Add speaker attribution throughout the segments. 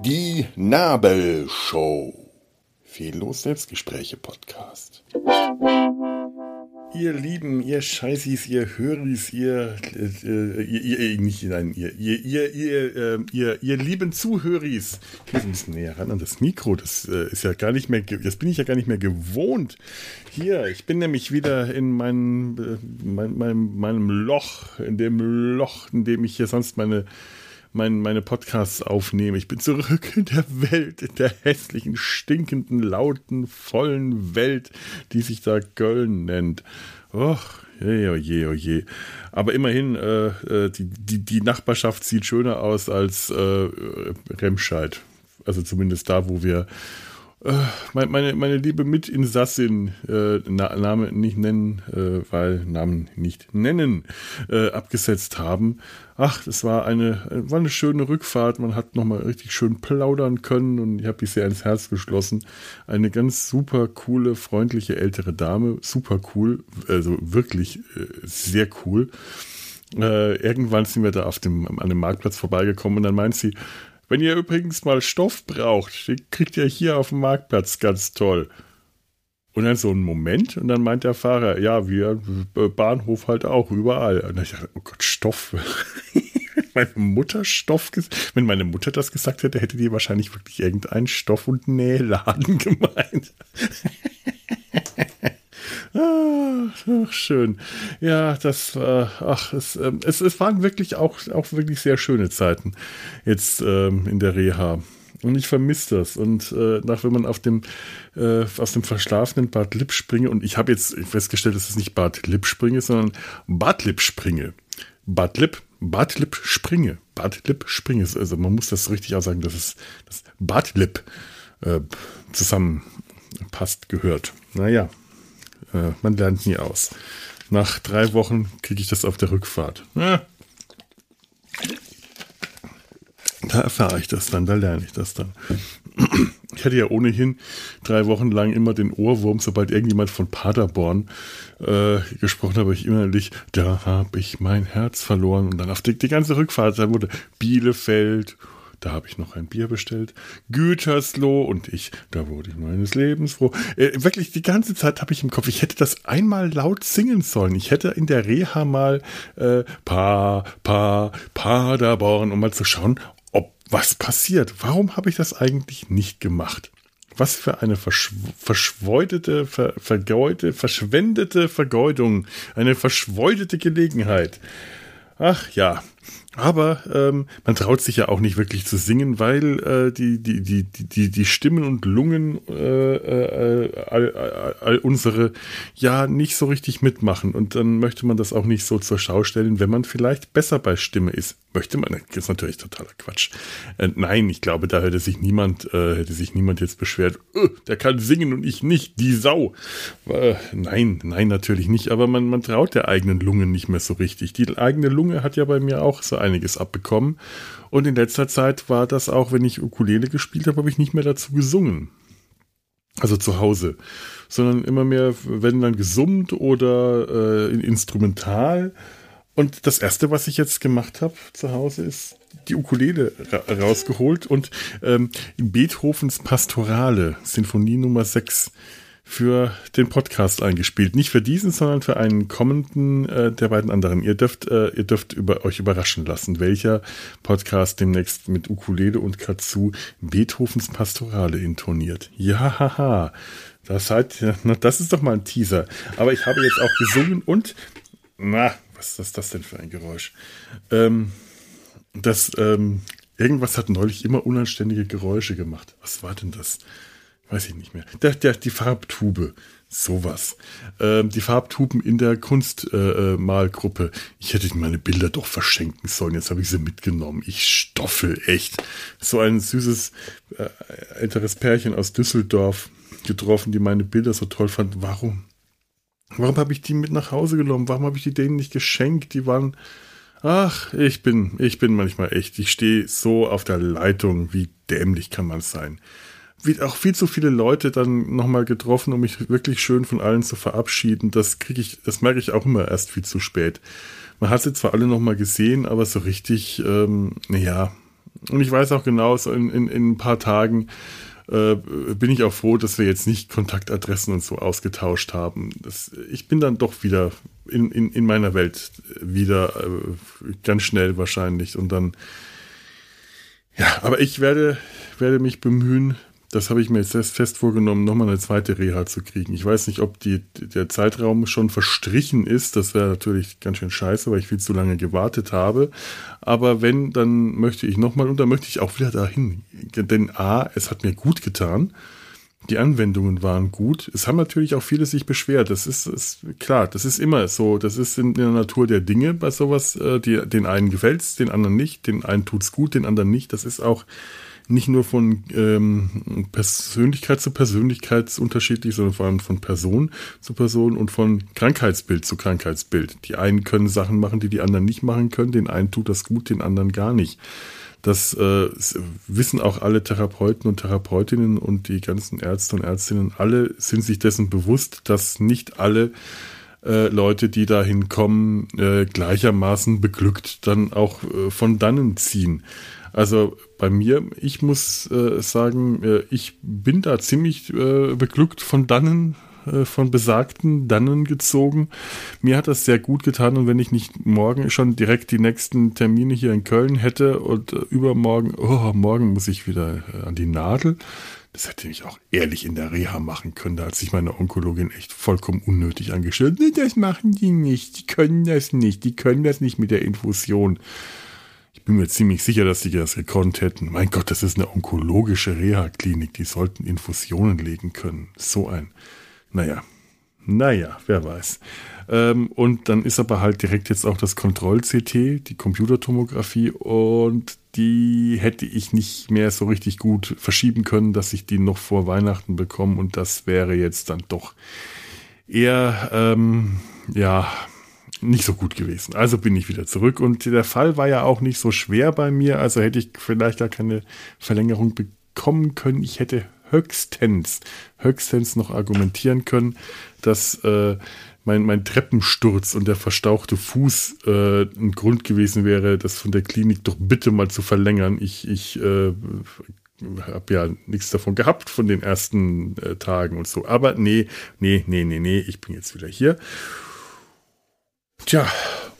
Speaker 1: Die Nabelshow. Fehllos Selbstgespräche Podcast. Ihr Lieben, ihr Scheißis, ihr Höris, ihr, äh, ihr, ihr, nicht, nein, ihr, ihr, ihr, äh, ihr, ihr lieben Zuhöris. Ich muss ein bisschen näher ran an das Mikro, das äh, ist ja gar nicht mehr, das bin ich ja gar nicht mehr gewohnt. Hier, ich bin nämlich wieder in meinem, äh, mein, meinem, meinem Loch, in dem Loch, in dem ich hier sonst meine mein, meine Podcasts aufnehme. Ich bin zurück in der Welt, in der hässlichen, stinkenden, lauten, vollen Welt, die sich da Köln nennt. Och, je, oh je, oh je. Aber immerhin, äh, äh, die, die, die Nachbarschaft sieht schöner aus als äh, Remscheid. Also zumindest da, wo wir meine, meine liebe Mitinsassin, äh, Name nicht nennen, äh, weil Namen nicht nennen, äh, abgesetzt haben. Ach, das war eine, war eine schöne Rückfahrt. Man hat nochmal richtig schön plaudern können und ich habe mich sehr ins Herz geschlossen. Eine ganz super coole, freundliche ältere Dame. Super cool, also wirklich äh, sehr cool. Äh, irgendwann sind wir da auf dem, an dem Marktplatz vorbeigekommen und dann meint sie, wenn ihr übrigens mal Stoff braucht, den kriegt ihr hier auf dem Marktplatz ganz toll. Und dann so ein Moment und dann meint der Fahrer, ja, wir äh, Bahnhof halt auch überall. Und dann ich dachte, oh Gott, Stoff. meine Mutter Stoff, wenn meine Mutter das gesagt hätte, hätte die wahrscheinlich wirklich irgendeinen Stoff- und Nähladen gemeint. Ach, schön. Ja, das war, ach, es, ähm, es, es waren wirklich auch, auch wirklich sehr schöne Zeiten jetzt ähm, in der Reha. Und ich vermisse das. Und äh, nach wenn man auf dem äh, aus dem verschlafenen Bad Lipp springe, und ich habe jetzt festgestellt, dass es nicht Bad Lipp springe, sondern Bad Lipp springe. Bad Lipp, Bad Lipp springe. Bad Lipp springe. Also man muss das richtig aussagen, dass es das Bad Lipp äh, zusammenpasst, gehört. Naja, äh, man lernt nie aus. Nach drei Wochen kriege ich das auf der Rückfahrt. Ja. Da erfahre ich das dann, da lerne ich das dann. Ich hatte ja ohnehin drei Wochen lang immer den Ohrwurm, sobald irgendjemand von Paderborn äh, gesprochen habe, ich innerlich, da habe ich mein Herz verloren. Und dann auf die, die ganze Rückfahrt, da wurde Bielefeld da habe ich noch ein Bier bestellt. Gütersloh und ich, da wurde ich meines Lebens froh. Äh, wirklich die ganze Zeit habe ich im Kopf, ich hätte das einmal laut singen sollen. Ich hätte in der Reha mal äh, Pa, Pa, Paderborn, um mal zu schauen, ob was passiert. Warum habe ich das eigentlich nicht gemacht? Was für eine verschw ver vergeudete, verschwendete Vergeudung. Eine verschweudete Gelegenheit. Ach ja, aber ähm, man traut sich ja auch nicht wirklich zu singen, weil äh, die, die, die, die, die Stimmen und Lungen äh, äh, all, all, all unsere ja nicht so richtig mitmachen. Und dann möchte man das auch nicht so zur Schau stellen, wenn man vielleicht besser bei Stimme ist. Möchte man, das ist natürlich totaler Quatsch. Äh, nein, ich glaube, da hätte sich niemand, äh, hätte sich niemand jetzt beschwert, äh, der kann singen und ich nicht, die Sau. Äh, nein, nein, natürlich nicht. Aber man, man traut der eigenen Lunge nicht mehr so richtig. Die eigene Lunge hat ja bei mir auch so einiges abbekommen. Und in letzter Zeit war das auch, wenn ich Ukulele gespielt habe, habe ich nicht mehr dazu gesungen. Also zu Hause. Sondern immer mehr, wenn dann gesummt oder äh, instrumental. Und das erste, was ich jetzt gemacht habe zu Hause, ist die Ukulele ra rausgeholt und ähm, Beethovens Pastorale, Sinfonie Nummer 6 für den Podcast eingespielt. Nicht für diesen, sondern für einen kommenden äh, der beiden anderen. Ihr dürft, äh, ihr dürft über, euch überraschen lassen, welcher Podcast demnächst mit Ukulele und Katsu Beethovens Pastorale intoniert. Ja, haha. Das, halt, das ist doch mal ein Teaser. Aber ich habe jetzt auch gesungen und, na, was ist das denn für ein Geräusch? Ähm, das, ähm, irgendwas hat neulich immer unanständige Geräusche gemacht. Was war denn das? Weiß ich nicht mehr. Der, der, die Farbtube. Sowas. Ähm, die Farbtuben in der Kunstmalgruppe. Äh, ich hätte meine Bilder doch verschenken sollen. Jetzt habe ich sie mitgenommen. Ich stoffel echt. So ein süßes äh, älteres Pärchen aus Düsseldorf getroffen, die meine Bilder so toll fand. Warum? Warum habe ich die mit nach Hause genommen? Warum habe ich die denen nicht geschenkt? Die waren. Ach, ich bin, ich bin manchmal echt. Ich stehe so auf der Leitung. Wie dämlich kann man sein? Auch viel zu viele Leute dann nochmal getroffen, um mich wirklich schön von allen zu verabschieden. Das kriege ich, das merke ich auch immer erst viel zu spät. Man hat sie zwar alle nochmal gesehen, aber so richtig, ähm, naja. Und ich weiß auch genau, so in, in, in ein paar Tagen äh, bin ich auch froh, dass wir jetzt nicht Kontaktadressen und so ausgetauscht haben. Das, ich bin dann doch wieder in, in, in meiner Welt wieder äh, ganz schnell wahrscheinlich und dann ja, aber ich werde, werde mich bemühen, das habe ich mir jetzt fest vorgenommen, nochmal eine zweite Reha zu kriegen. Ich weiß nicht, ob die, der Zeitraum schon verstrichen ist. Das wäre natürlich ganz schön scheiße, weil ich viel zu lange gewartet habe. Aber wenn, dann möchte ich nochmal und dann möchte ich auch wieder dahin. Denn A, es hat mir gut getan. Die Anwendungen waren gut. Es haben natürlich auch viele sich beschwert. Das ist, ist klar, das ist immer so. Das ist in, der Natur der Dinge bei sowas. Äh, die, den einen gefällt's, den anderen nicht. Den einen tut's gut, den anderen nicht. Das ist auch nicht nur von ähm, Persönlichkeit zu Persönlichkeit unterschiedlich, sondern vor allem von Person zu Person und von Krankheitsbild zu Krankheitsbild. Die einen können Sachen machen, die die anderen nicht machen können. Den einen tut das gut, den anderen gar nicht. Das äh, wissen auch alle Therapeuten und Therapeutinnen und die ganzen Ärzte und Ärztinnen. Alle sind sich dessen bewusst, dass nicht alle äh, Leute, die dahin kommen, äh, gleichermaßen beglückt dann auch äh, von dannen ziehen. Also bei mir, ich muss äh, sagen, äh, ich bin da ziemlich äh, beglückt von dannen, äh, von besagten dannen gezogen. Mir hat das sehr gut getan und wenn ich nicht morgen schon direkt die nächsten Termine hier in Köln hätte und äh, übermorgen, oh, morgen muss ich wieder äh, an die Nadel. Das hätte ich auch ehrlich in der Reha machen können. Da hat sich meine Onkologin echt vollkommen unnötig angestellt. Nee, das machen die nicht. Die können das nicht. Die können das nicht mit der Infusion. Ich bin mir ziemlich sicher, dass die das gekonnt hätten. Mein Gott, das ist eine onkologische Reha-Klinik. Die sollten Infusionen legen können. So ein. Naja. Naja, wer weiß. Ähm, und dann ist aber halt direkt jetzt auch das Kontroll-CT, die Computertomographie, und die hätte ich nicht mehr so richtig gut verschieben können, dass ich die noch vor Weihnachten bekomme. Und das wäre jetzt dann doch eher, ähm, ja, nicht so gut gewesen. Also bin ich wieder zurück und der Fall war ja auch nicht so schwer bei mir, also hätte ich vielleicht gar keine Verlängerung bekommen können. Ich hätte höchstens, höchstens noch argumentieren können, dass äh, mein, mein Treppensturz und der verstauchte Fuß äh, ein Grund gewesen wäre, das von der Klinik doch bitte mal zu verlängern. Ich, ich äh, habe ja nichts davon gehabt von den ersten äh, Tagen und so. Aber nee, nee, nee, nee, nee, ich bin jetzt wieder hier. Tja,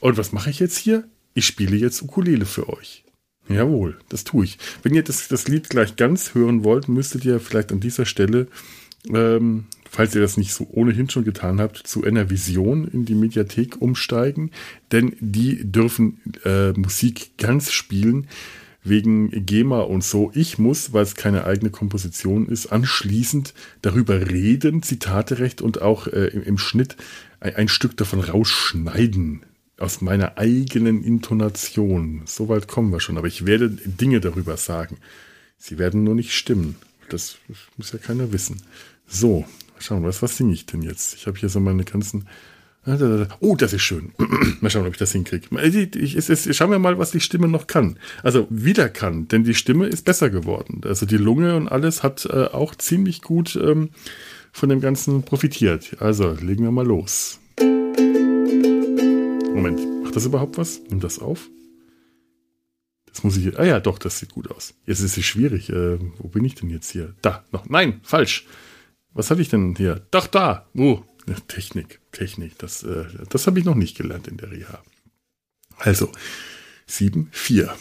Speaker 1: und was mache ich jetzt hier? Ich spiele jetzt Ukulele für euch. Jawohl, das tue ich. Wenn ihr das, das Lied gleich ganz hören wollt, müsstet ihr vielleicht an dieser Stelle, ähm, falls ihr das nicht so ohnehin schon getan habt, zu einer Vision in die Mediathek umsteigen, denn die dürfen äh, Musik ganz spielen wegen GEMA und so. Ich muss, weil es keine eigene Komposition ist, anschließend darüber reden, Zitaterecht und auch äh, im, im, Schnitt ein, Stück davon rausschneiden. Aus meiner eigenen Intonation. Soweit kommen wir schon. Aber ich werde Dinge darüber sagen. Sie werden nur nicht stimmen. Das muss ja keiner wissen. So, schauen wir, was, was singe ich denn jetzt? Ich habe hier so meine ganzen Oh, das ist schön. mal schauen, ob ich das hinkriege. Schauen wir mal, was die Stimme noch kann. Also wieder kann, denn die Stimme ist besser geworden. Also die Lunge und alles hat äh, auch ziemlich gut ähm, von dem Ganzen profitiert. Also legen wir mal los. Moment, macht das überhaupt was? Nimm das auf. Das muss ich. Ah ja, doch, das sieht gut aus. Jetzt ist es schwierig. Äh, wo bin ich denn jetzt hier? Da, noch. Nein, falsch. Was hatte ich denn hier? Doch, da. Oh, Technik, Technik, das, äh, das habe ich noch nicht gelernt in der Reha. Also, 7, 4.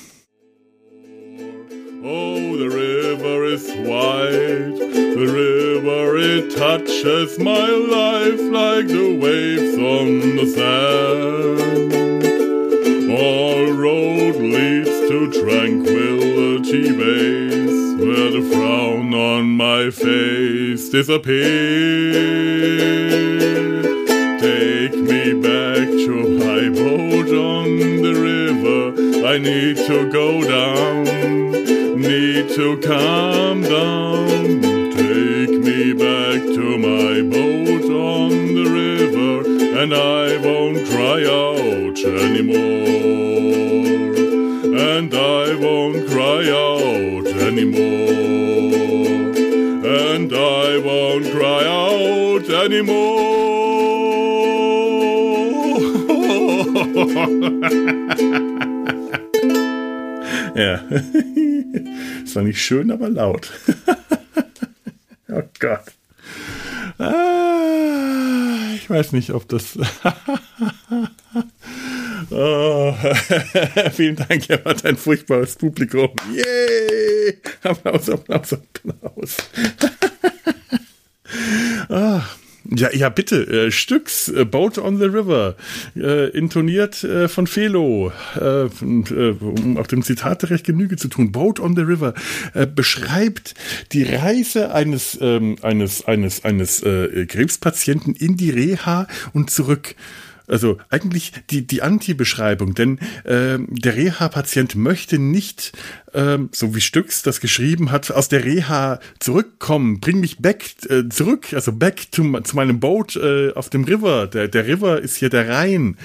Speaker 1: Oh, the river is white. The river, it touches my life like the waves on the sand. All road leads to tranquility base, where the frown on my face disappears. Take me back to my boat on the river. I need to go down, need to calm down. Take me back to my boat on the river, and I won't cry out anymore. And I won't cry out anymore. and I won't cry out anymore. ja. Zwar nicht schön, aber laut. oh Gott. Ah, ich weiß nicht, ob das. oh. Vielen Dank, ihr wart ein furchtbares Publikum. Yay! Applaus, Applaus, Applaus. Ja, ja, bitte. Äh, Stücks, äh, Boat on the River, äh, intoniert äh, von Felo, äh, und, äh, um auch dem Zitat recht Genüge zu tun. Boat on the River äh, beschreibt die Reise eines, ähm, eines, eines, eines Krebspatienten in die Reha und zurück. Also eigentlich die, die Anti-Beschreibung, denn äh, der Reha-Patient möchte nicht ähm, so wie Stücks das geschrieben hat, aus der Reha zurückkommen, bring mich back äh, zurück, also back to, zu meinem Boot äh, auf dem River. Der, der River ist hier der Rhein.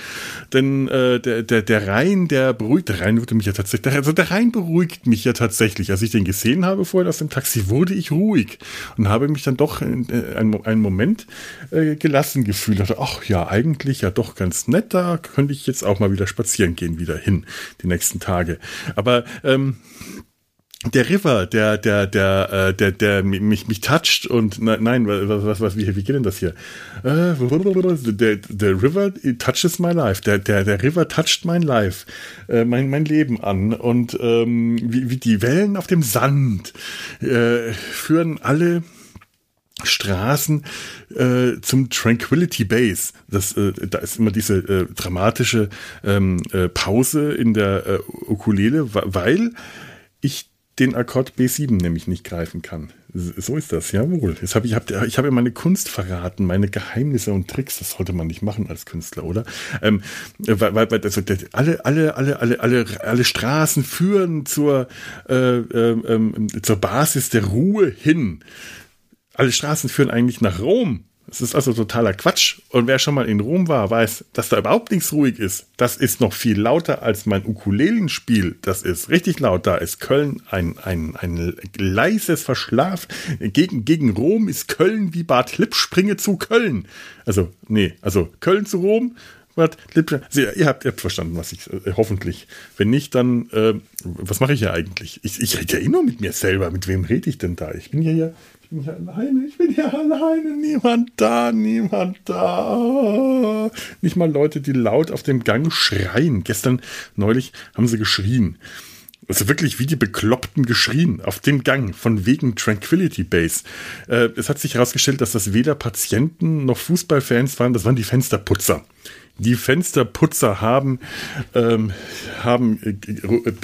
Speaker 1: Denn äh, der, der, der Rhein, der beruhigt, der Rhein wurde mich ja tatsächlich, also der Rhein beruhigt mich ja tatsächlich. Als ich den gesehen habe vorhin aus dem Taxi, wurde ich ruhig und habe mich dann doch in, äh, einen, einen Moment äh, gelassen gefühlt. Ach ja, eigentlich ja doch ganz nett, da könnte ich jetzt auch mal wieder spazieren gehen, wieder hin, die nächsten Tage. Aber ähm, der River, der, der, der, äh, der, der mich, mich toucht und nein, was, was, was, wie, wie geht denn das hier? Äh, der, der River touches my life. Der, der, der River touched mein life, äh, mein, mein Leben an und ähm, wie, wie die Wellen auf dem Sand äh, führen alle Straßen äh, zum Tranquility Base. Das, äh, da ist immer diese äh, dramatische ähm, äh, Pause in der äh, Ukulele, weil ich den Akkord B7 nämlich nicht greifen kann. So ist das, jawohl. Jetzt hab ich hab, ich habe meine Kunst verraten, meine Geheimnisse und Tricks. Das sollte man nicht machen als Künstler, oder? Ähm, weil, weil also, alle, alle, alle, alle, alle, alle Straßen führen zur, äh, äh, zur Basis der Ruhe hin. Alle Straßen führen eigentlich nach Rom. Es ist also totaler Quatsch. Und wer schon mal in Rom war, weiß, dass da überhaupt nichts ruhig ist. Das ist noch viel lauter als mein Ukulelenspiel. Das ist richtig laut. Da ist Köln ein, ein, ein leises Verschlaf. Gegen, gegen Rom ist Köln wie Bad Lippspringe zu Köln. Also, nee, also Köln zu Rom. Bad Lippspringe. Also, ihr, habt, ihr habt verstanden, was ich, äh, hoffentlich. Wenn nicht, dann, äh, was mache ich ja eigentlich? Ich, ich rede ja nur mit mir selber. Mit wem rede ich denn da? Ich bin ja hier bin hier alleine, ich bin hier alleine, niemand da, niemand da. Nicht mal Leute, die laut auf dem Gang schreien. Gestern, neulich, haben sie geschrien. Also wirklich wie die Bekloppten geschrien auf dem Gang von wegen Tranquility Base. Äh, es hat sich herausgestellt, dass das weder Patienten noch Fußballfans waren, das waren die Fensterputzer. Die Fensterputzer haben, ähm, haben äh,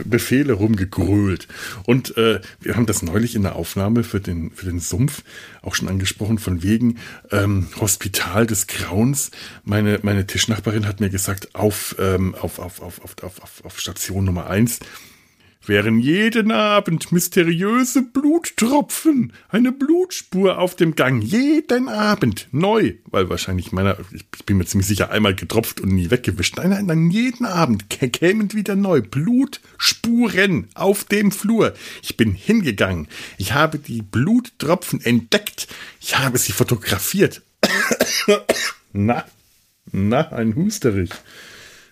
Speaker 1: Befehle rumgegrölt. Und äh, wir haben das neulich in der Aufnahme für den, für den Sumpf auch schon angesprochen, von wegen ähm, Hospital des Grauens. Meine, meine Tischnachbarin hat mir gesagt, auf, ähm, auf, auf, auf, auf, auf, auf Station Nummer eins wären jeden Abend mysteriöse Bluttropfen, eine Blutspur auf dem Gang, jeden Abend neu, weil wahrscheinlich meiner, ich bin mir ziemlich sicher, einmal getropft und nie weggewischt. Nein, nein, nein, jeden Abend kämen wieder neu Blutspuren auf dem Flur. Ich bin hingegangen, ich habe die Bluttropfen entdeckt, ich habe sie fotografiert. na, na, ein Husterich.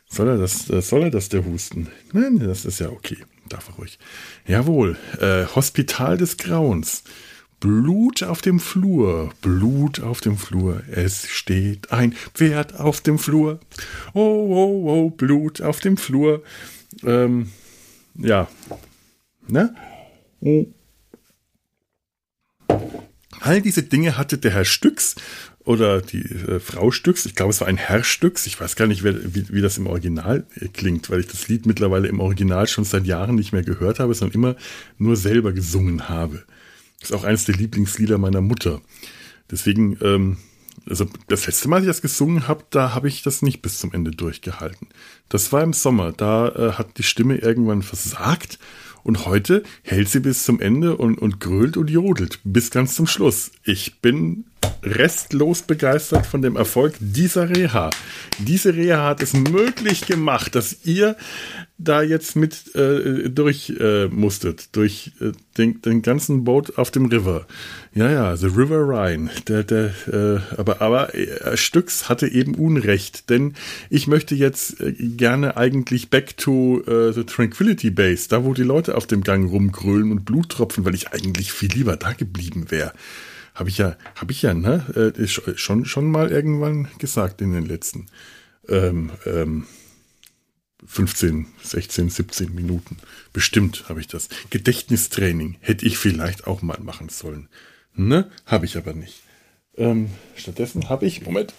Speaker 1: Soll er das, soll er das, der Husten? Nein, das ist ja okay darf er ruhig. Jawohl, äh, Hospital des Grauens. Blut auf dem Flur, Blut auf dem Flur, es steht ein Pferd auf dem Flur. Oh, oh, oh, Blut auf dem Flur. Ähm, ja. Ne? All diese Dinge hatte der Herr Stücks oder die äh, Frau Stücks, ich glaube es war ein Herr Stücks, ich weiß gar nicht, wer, wie, wie das im Original äh, klingt, weil ich das Lied mittlerweile im Original schon seit Jahren nicht mehr gehört habe, sondern immer nur selber gesungen habe. Ist auch eines der Lieblingslieder meiner Mutter. Deswegen, ähm, also das letzte Mal, als ich das gesungen habe, da habe ich das nicht bis zum Ende durchgehalten. Das war im Sommer, da äh, hat die Stimme irgendwann versagt und heute hält sie bis zum Ende und, und grölt und jodelt bis ganz zum Schluss. Ich bin restlos begeistert von dem Erfolg dieser Reha. Diese Reha hat es möglich gemacht, dass ihr da jetzt mit äh, durch äh, musstet, durch äh, den, den ganzen Boot auf dem River. Ja, ja, The River Rhine. Der, der, äh, aber aber äh, Stücks hatte eben Unrecht, denn ich möchte jetzt äh, gerne eigentlich back to äh, the Tranquility Base, da wo die Leute auf dem Gang rumgrölen und Blut tropfen, weil ich eigentlich viel lieber da geblieben wäre. Habe ich ja, habe ich ja, ne, äh, schon schon mal irgendwann gesagt in den letzten. Ähm, ähm, 15, 16, 17 Minuten. Bestimmt habe ich das. Gedächtnistraining hätte ich vielleicht auch mal machen sollen. Ne? Habe ich aber nicht. Ähm, stattdessen habe ich, Moment.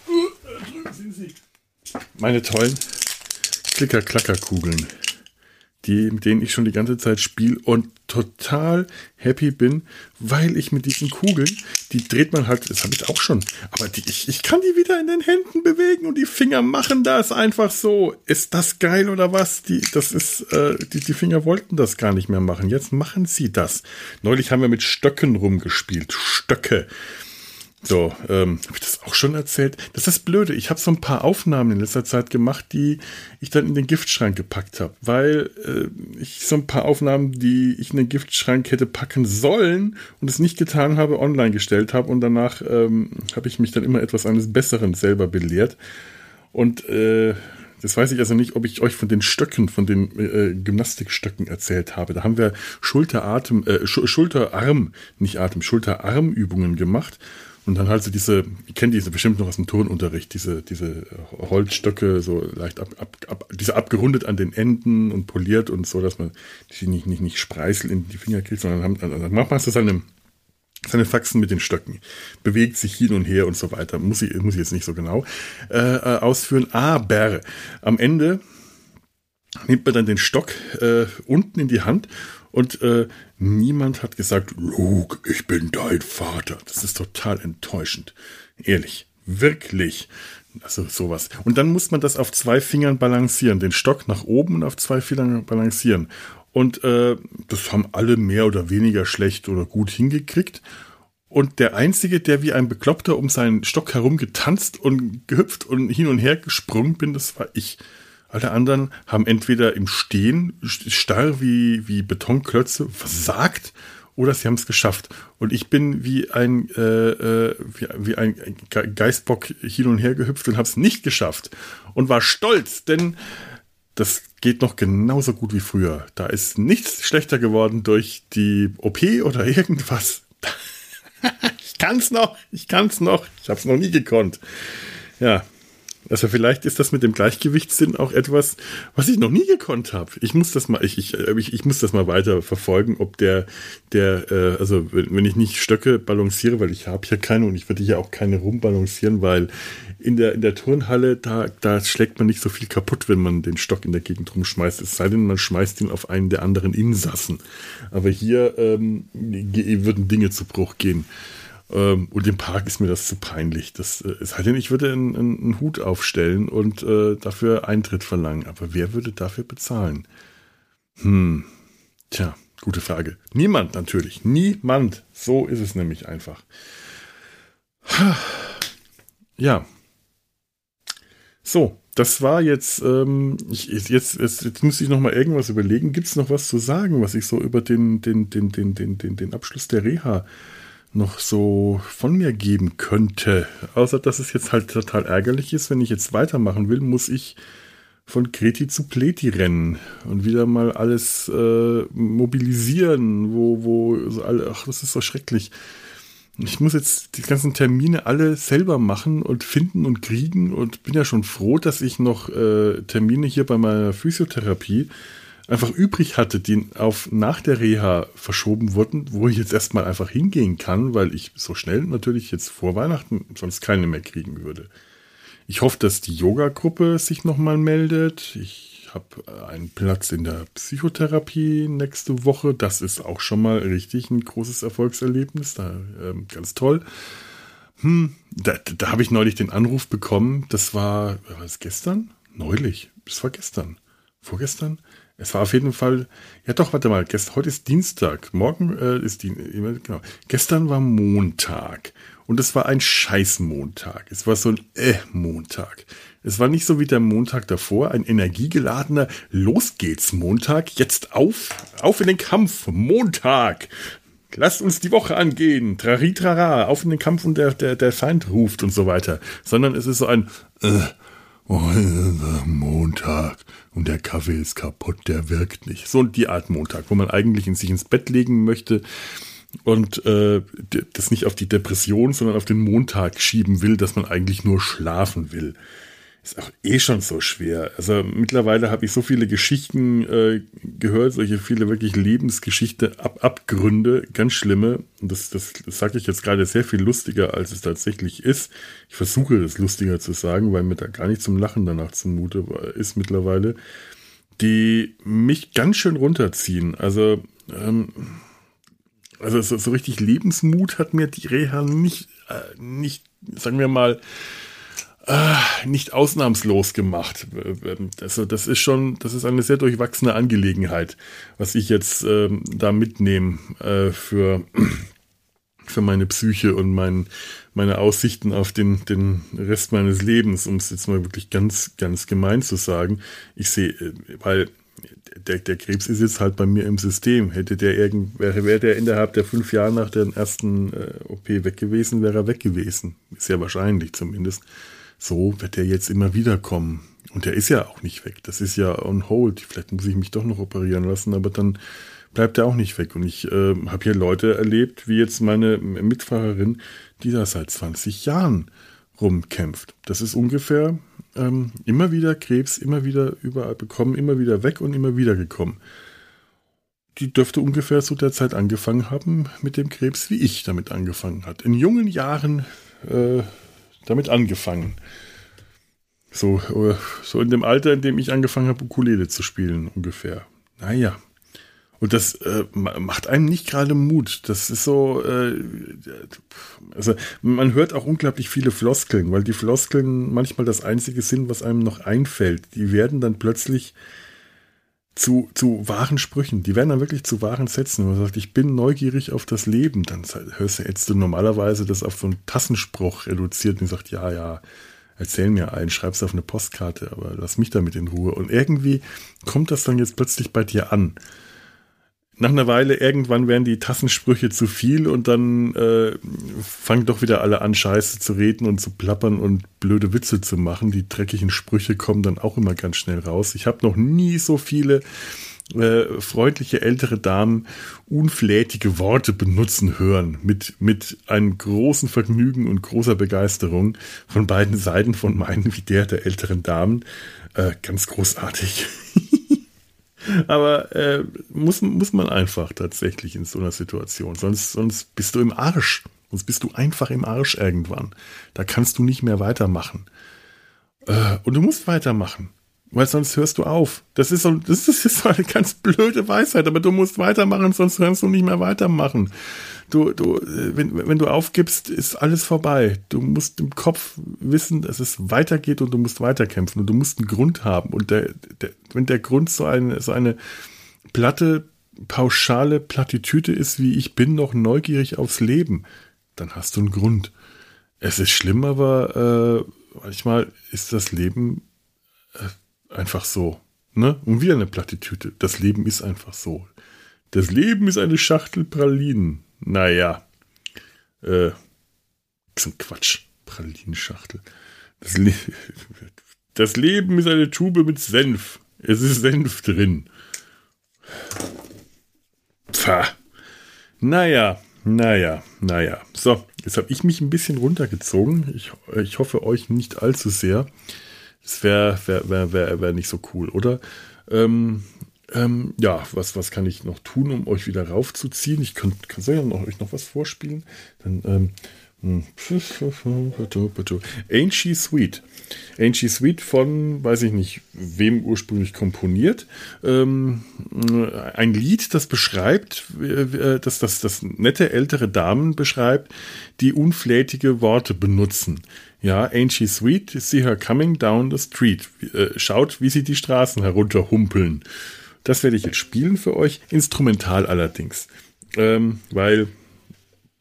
Speaker 1: Meine tollen Klicker-Klacker-Kugeln die, mit denen ich schon die ganze Zeit spiele und total happy bin, weil ich mit diesen Kugeln, die dreht man halt, das habe ich auch schon, aber die, ich, ich kann die wieder in den Händen bewegen und die Finger machen das einfach so. Ist das geil oder was? Die, das ist, äh, die, die Finger wollten das gar nicht mehr machen. Jetzt machen sie das. Neulich haben wir mit Stöcken rumgespielt. Stöcke. So, ähm, habe ich das auch schon erzählt? Das ist blöde. Ich habe so ein paar Aufnahmen in letzter Zeit gemacht, die ich dann in den Giftschrank gepackt habe, weil äh, ich so ein paar Aufnahmen, die ich in den Giftschrank hätte packen sollen und es nicht getan habe, online gestellt habe und danach ähm, habe ich mich dann immer etwas eines Besseren selber belehrt. Und äh, das weiß ich also nicht, ob ich euch von den Stöcken, von den äh, Gymnastikstöcken erzählt habe. Da haben wir Schulteratem, äh, Schulterarm, nicht Atem, Schulterarmübungen gemacht. Und dann halt so diese, ich kenne diese bestimmt noch aus dem Turnunterricht, diese, diese Holzstöcke so leicht ab, ab, ab, diese abgerundet an den Enden und poliert und so, dass man die nicht, nicht, nicht Spreißel in die Finger kriegt, sondern haben, dann macht man so seine, seine Faxen mit den Stöcken, bewegt sich hin und her und so weiter. Muss ich, muss ich jetzt nicht so genau äh, äh ausführen. Aber am Ende nimmt man dann den Stock äh, unten in die Hand und äh, niemand hat gesagt, Luke, ich bin dein Vater. Das ist total enttäuschend. Ehrlich, wirklich. Also sowas. Und dann muss man das auf zwei Fingern balancieren, den Stock nach oben und auf zwei Fingern balancieren. Und äh, das haben alle mehr oder weniger schlecht oder gut hingekriegt. Und der Einzige, der wie ein Bekloppter um seinen Stock herum getanzt und gehüpft und hin und her gesprungen bin, das war ich. Alle anderen haben entweder im Stehen starr wie, wie Betonklötze versagt oder sie haben es geschafft. Und ich bin wie ein, äh, äh, wie, wie ein Geistbock hin und her gehüpft und habe es nicht geschafft. Und war stolz, denn das geht noch genauso gut wie früher. Da ist nichts schlechter geworden durch die OP oder irgendwas. ich kann's noch, ich kann's noch, ich habe es noch nie gekonnt. Ja, also vielleicht ist das mit dem Gleichgewichtssinn auch etwas, was ich noch nie gekonnt habe. Ich muss das mal, ich, ich, ich, ich muss das mal weiter verfolgen, ob der, der, äh, also wenn ich nicht Stöcke balanciere, weil ich habe ja keine und ich würde hier auch keine rumbalancieren, weil in der, in der Turnhalle, da, da schlägt man nicht so viel kaputt, wenn man den Stock in der Gegend rumschmeißt. Es sei denn, man schmeißt ihn auf einen der anderen Insassen. Aber hier ähm, würden Dinge zu Bruch gehen. Ähm, und im Park ist mir das zu peinlich. Das, äh, es sei denn, ich würde einen, einen Hut aufstellen und äh, dafür Eintritt verlangen. Aber wer würde dafür bezahlen? Hm, tja, gute Frage. Niemand natürlich. Niemand. So ist es nämlich einfach. Ja. So, das war jetzt, ähm, ich, jetzt, jetzt, jetzt muss ich noch mal irgendwas überlegen. Gibt es noch was zu sagen, was ich so über den, den, den, den, den, den, den Abschluss der Reha noch so von mir geben könnte. Außer dass es jetzt halt total ärgerlich ist, wenn ich jetzt weitermachen will, muss ich von Kreti zu Pleti rennen und wieder mal alles äh, mobilisieren, wo, wo, so alle, ach, das ist so schrecklich. Ich muss jetzt die ganzen Termine alle selber machen und finden und kriegen und bin ja schon froh, dass ich noch äh, Termine hier bei meiner Physiotherapie einfach übrig hatte, die auf nach der Reha verschoben wurden, wo ich jetzt erstmal einfach hingehen kann, weil ich so schnell natürlich jetzt vor Weihnachten sonst keine mehr kriegen würde. Ich hoffe, dass die Yoga-Gruppe sich nochmal meldet. Ich habe einen Platz in der Psychotherapie nächste Woche. Das ist auch schon mal richtig ein großes Erfolgserlebnis. Da, äh, ganz toll. Hm, da, da habe ich neulich den Anruf bekommen. Das war, war das gestern? Neulich. Das war gestern. Vorgestern? Es war auf jeden Fall, ja doch, warte mal, gest, heute ist Dienstag, morgen äh, ist die, genau. Gestern war Montag Und es war ein Scheißmontag. Es war so ein Äh-Montag. Es war nicht so wie der Montag davor, ein energiegeladener Los geht's Montag, jetzt auf, auf in den Kampf, Montag. Lasst uns die Woche angehen, trari-trara, auf in den Kampf und der, der, der Feind ruft und so weiter. Sondern es ist so ein äh, Montag und der Kaffee ist kaputt, der wirkt nicht. So die Art Montag, wo man eigentlich in sich ins Bett legen möchte und äh, das nicht auf die Depression, sondern auf den Montag schieben will, dass man eigentlich nur schlafen will ist auch eh schon so schwer. Also mittlerweile habe ich so viele Geschichten äh, gehört, solche viele wirklich Lebensgeschichte, Ab Abgründe, ganz schlimme. Und das, das, das sage ich jetzt gerade sehr viel lustiger, als es tatsächlich ist. Ich versuche es lustiger zu sagen, weil mir da gar nicht zum Lachen danach zumute ist mittlerweile, die mich ganz schön runterziehen. Also ähm, also so, so richtig Lebensmut hat mir die Reha nicht, äh, nicht, sagen wir mal, nicht ausnahmslos gemacht. Also das ist schon, das ist eine sehr durchwachsene Angelegenheit, was ich jetzt ähm, da mitnehme äh, für, für meine Psyche und mein, meine Aussichten auf den, den Rest meines Lebens, um es jetzt mal wirklich ganz, ganz gemein zu sagen. Ich sehe, äh, weil der, der Krebs ist jetzt halt bei mir im System. Hätte der irgend, wäre, wäre der innerhalb der fünf Jahre nach der ersten äh, OP weg gewesen, wäre er weg gewesen. Sehr wahrscheinlich zumindest so wird er jetzt immer wieder kommen. Und er ist ja auch nicht weg. Das ist ja on hold. Vielleicht muss ich mich doch noch operieren lassen, aber dann bleibt er auch nicht weg. Und ich äh, habe hier Leute erlebt, wie jetzt meine Mitfahrerin, die da seit 20 Jahren rumkämpft. Das ist ungefähr ähm, immer wieder Krebs, immer wieder überall bekommen, immer wieder weg und immer wieder gekommen. Die dürfte ungefähr zu der Zeit angefangen haben mit dem Krebs, wie ich damit angefangen hat. In jungen Jahren äh, damit angefangen. So, äh, so in dem Alter, in dem ich angefangen habe, Ukulele zu spielen, ungefähr. Naja. Und das äh, macht einem nicht gerade Mut. Das ist so, äh, also man hört auch unglaublich viele Floskeln, weil die Floskeln manchmal das Einzige sind, was einem noch einfällt. Die werden dann plötzlich zu, zu wahren Sprüchen. Die werden dann wirklich zu wahren Sätzen. Wenn man sagt, ich bin neugierig auf das Leben, dann hörst du jetzt du normalerweise das auf so einen Tassenspruch reduziert und sagt, ja, ja, erzähl mir einen, schreib's auf eine Postkarte, aber lass mich damit in Ruhe. Und irgendwie kommt das dann jetzt plötzlich bei dir an nach einer Weile irgendwann werden die Tassensprüche zu viel und dann äh, fangen doch wieder alle an, Scheiße zu reden und zu plappern und blöde Witze zu machen. Die dreckigen Sprüche kommen dann auch immer ganz schnell raus. Ich habe noch nie so viele äh, freundliche ältere Damen unflätige Worte benutzen hören, mit, mit einem großen Vergnügen und großer Begeisterung von beiden Seiten von meinen wie der der älteren Damen. Äh, ganz großartig. Aber äh, muss, muss man einfach tatsächlich in so einer Situation. Sonst, sonst bist du im Arsch. Sonst bist du einfach im Arsch irgendwann. Da kannst du nicht mehr weitermachen. Äh, und du musst weitermachen. Weil sonst hörst du auf. Das ist so, das ist so eine ganz blöde Weisheit, aber du musst weitermachen, sonst kannst du nicht mehr weitermachen. Du, du, wenn, wenn du aufgibst, ist alles vorbei. Du musst im Kopf wissen, dass es weitergeht und du musst weiterkämpfen und du musst einen Grund haben. Und der, der, wenn der Grund so eine, so eine platte, pauschale Plattitüte ist, wie ich bin noch neugierig aufs Leben, dann hast du einen Grund. Es ist schlimm, aber äh, manchmal ist das Leben äh, einfach so. Ne? Und wieder eine Plattitüte. Das Leben ist einfach so. Das Leben ist eine Schachtel Pralinen. Naja. Äh, so ein Quatsch. Pralinenschachtel. Das, Le das Leben ist eine Tube mit Senf. Es ist Senf drin. Pfah. Naja, naja, naja. So, jetzt habe ich mich ein bisschen runtergezogen. Ich, ich hoffe euch nicht allzu sehr. Das wäre wär, wär, wär, wär nicht so cool, oder? Ähm, ähm, ja, was, was kann ich noch tun, um euch wieder raufzuziehen? Ich kann, kann ja noch, euch noch was vorspielen. Dann, ähm, Angie Sweet. Angie Sweet von, weiß ich nicht, wem ursprünglich komponiert. Ähm, ein Lied, das beschreibt, äh, dass das, das nette ältere Damen beschreibt, die unflätige Worte benutzen. Ja, Angie Sweet, see her coming down the street. Äh, schaut, wie sie die Straßen herunterhumpeln. Das werde ich jetzt spielen für euch, instrumental allerdings. Ähm, weil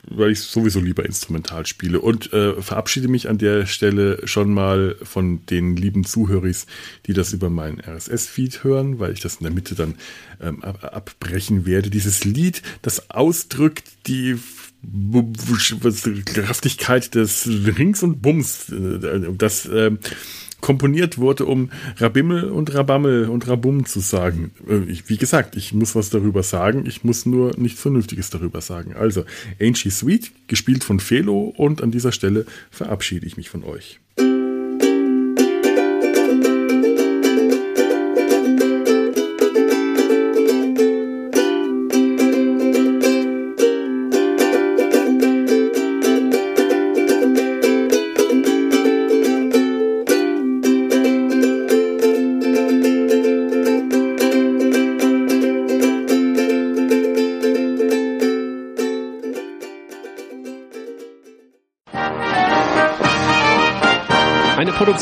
Speaker 1: weil ich sowieso lieber instrumental spiele. Und äh, verabschiede mich an der Stelle schon mal von den lieben Zuhörers, die das über meinen RSS-Feed hören, weil ich das in der Mitte dann ähm, abbrechen werde. Dieses Lied, das ausdrückt die Kraftigkeit des Rings und Bums, äh, das äh, komponiert wurde, um Rabimmel und Rabammel und Rabum zu sagen. Äh, ich, wie gesagt, ich muss was darüber sagen, ich muss nur nichts Vernünftiges darüber sagen. Also, Angie Sweet, gespielt von Felo und an dieser Stelle verabschiede ich mich von euch.